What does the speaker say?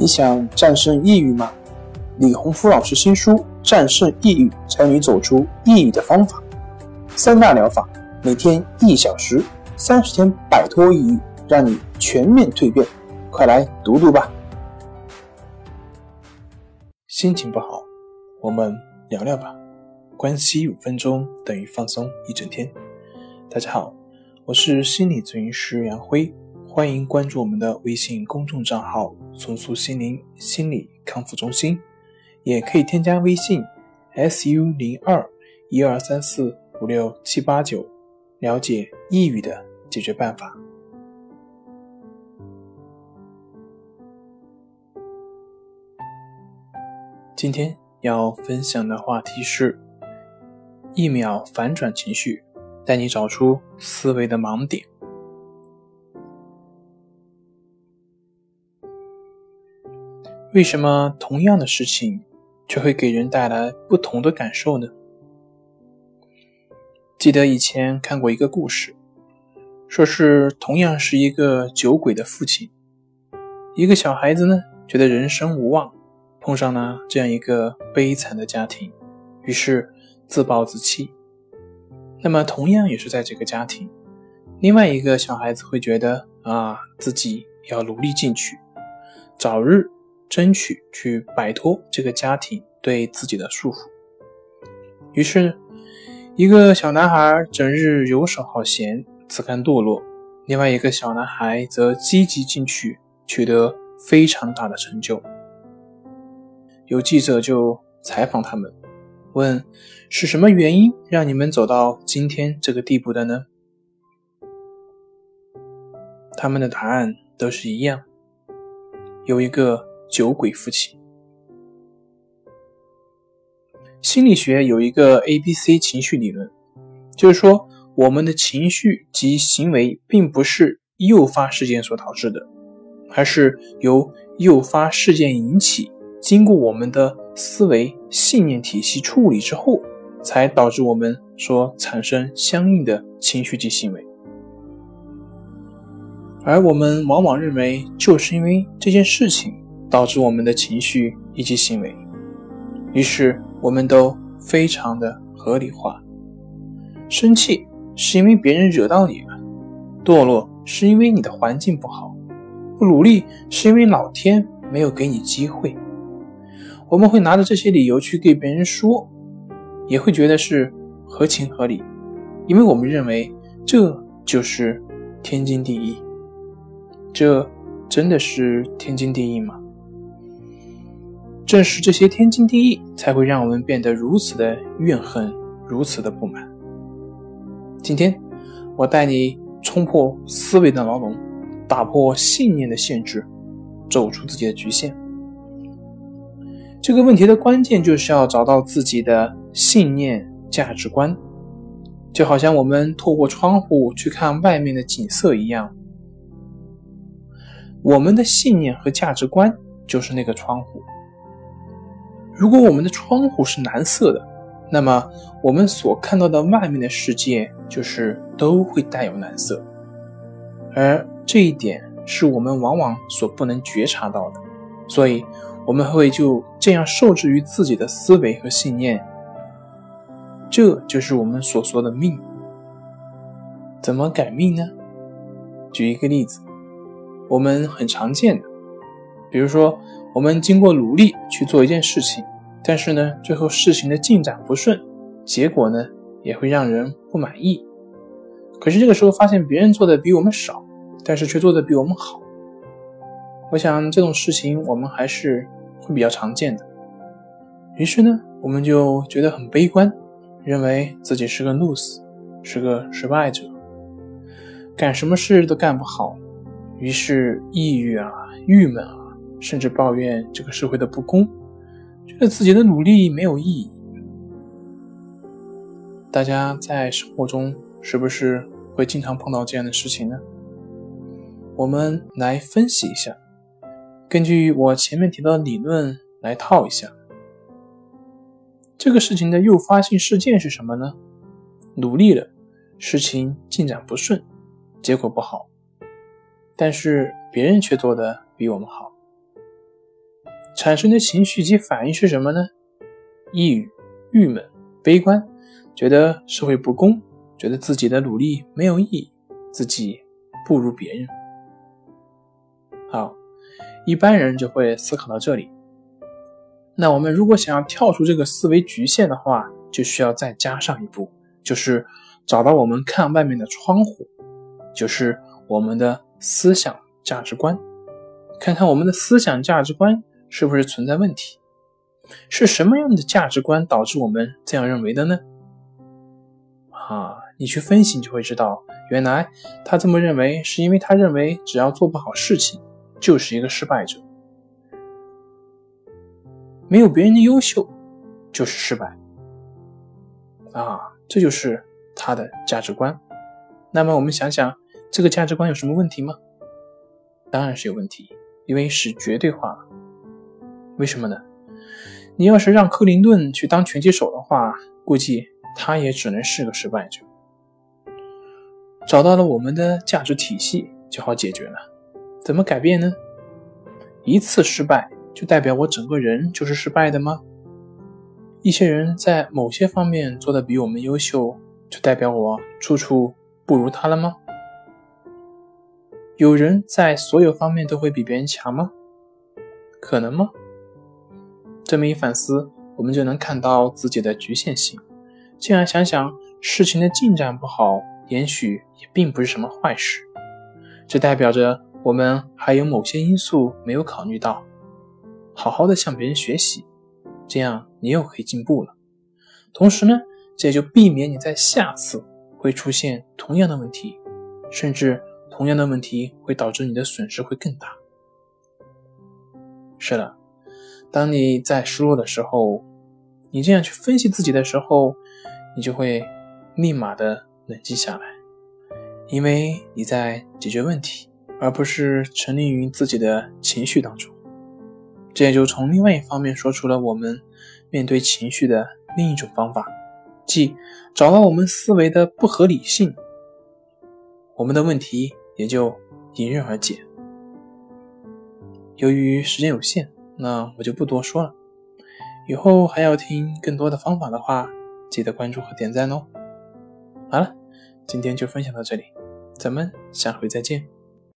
你想战胜抑郁吗？李洪福老师新书《战胜抑郁，教你走出抑郁的方法》，三大疗法，每天一小时，三十天摆脱抑郁，让你全面蜕变。快来读读吧！心情不好，我们聊聊吧。关系五分钟等于放松一整天。大家好，我是心理咨询师杨辉。欢迎关注我们的微信公众账号“重塑心灵心理康复中心”，也可以添加微信 “su 零二一二三四五六七八九”，了解抑郁的解决办法。今天要分享的话题是：一秒反转情绪，带你找出思维的盲点。为什么同样的事情却会给人带来不同的感受呢？记得以前看过一个故事，说是同样是一个酒鬼的父亲，一个小孩子呢觉得人生无望，碰上了这样一个悲惨的家庭，于是自暴自弃。那么同样也是在这个家庭，另外一个小孩子会觉得啊自己要努力进取，早日。争取去摆脱这个家庭对自己的束缚。于是，一个小男孩整日游手好闲，自甘堕落；另外一个小男孩则积极进取，取得非常大的成就。有记者就采访他们，问：“是什么原因让你们走到今天这个地步的呢？”他们的答案都是一样，有一个。酒鬼夫妻，心理学有一个 A B C 情绪理论，就是说我们的情绪及行为并不是诱发事件所导致的，而是由诱发事件引起，经过我们的思维信念体系处理之后，才导致我们所产生相应的情绪及行为。而我们往往认为，就是因为这件事情。导致我们的情绪以及行为，于是我们都非常的合理化。生气是因为别人惹到你了，堕落是因为你的环境不好，不努力是因为老天没有给你机会。我们会拿着这些理由去给别人说，也会觉得是合情合理，因为我们认为这就是天经地义。这真的是天经地义吗？正是这些天经地义，才会让我们变得如此的怨恨，如此的不满。今天，我带你冲破思维的牢笼，打破信念的限制，走出自己的局限。这个问题的关键就是要找到自己的信念价值观，就好像我们透过窗户去看外面的景色一样，我们的信念和价值观就是那个窗户。如果我们的窗户是蓝色的，那么我们所看到的外面的世界就是都会带有蓝色，而这一点是我们往往所不能觉察到的，所以我们会就这样受制于自己的思维和信念，这就是我们所说的命。怎么改命呢？举一个例子，我们很常见的，比如说。我们经过努力去做一件事情，但是呢，最后事情的进展不顺，结果呢也会让人不满意。可是这个时候发现别人做的比我们少，但是却做的比我们好。我想这种事情我们还是会比较常见的。于是呢，我们就觉得很悲观，认为自己是个 lose，是个失败者，干什么事都干不好，于是抑郁啊，郁闷啊。甚至抱怨这个社会的不公，觉得自己的努力没有意义。大家在生活中是不是会经常碰到这样的事情呢？我们来分析一下，根据我前面提到的理论来套一下，这个事情的诱发性事件是什么呢？努力了，事情进展不顺，结果不好，但是别人却做的比我们好。产生的情绪及反应是什么呢？抑郁、郁闷、悲观，觉得社会不公，觉得自己的努力没有意义，自己不如别人。好，一般人就会思考到这里。那我们如果想要跳出这个思维局限的话，就需要再加上一步，就是找到我们看外面的窗户，就是我们的思想价值观，看看我们的思想价值观是不是存在问题，是什么样的价值观导致我们这样认为的呢？啊，你去分析，你就会知道，原来他这么认为，是因为他认为只要做不好事情，就是一个失败者。没有别人的优秀，就是失败啊！这就是他的价值观。那么我们想想，这个价值观有什么问题吗？当然是有问题，因为是绝对化了。为什么呢？你要是让克林顿去当拳击手的话，估计他也只能是个失败者。找到了我们的价值体系，就好解决了。怎么改变呢？一次失败。就代表我整个人就是失败的吗？一些人在某些方面做的比我们优秀，就代表我处处不如他了吗？有人在所有方面都会比别人强吗？可能吗？这么一反思，我们就能看到自己的局限性。进而想想，事情的进展不好，也许也并不是什么坏事。这代表着我们还有某些因素没有考虑到。好好的向别人学习，这样你又可以进步了。同时呢，这也就避免你在下次会出现同样的问题，甚至同样的问题会导致你的损失会更大。是的，当你在失落的时候，你这样去分析自己的时候，你就会立马的冷静下来，因为你在解决问题，而不是沉溺于自己的情绪当中。这也就从另外一方面说出了我们面对情绪的另一种方法，即找到我们思维的不合理性，我们的问题也就迎刃而解。由于时间有限，那我就不多说了。以后还要听更多的方法的话，记得关注和点赞哦。好了，今天就分享到这里，咱们下回再见。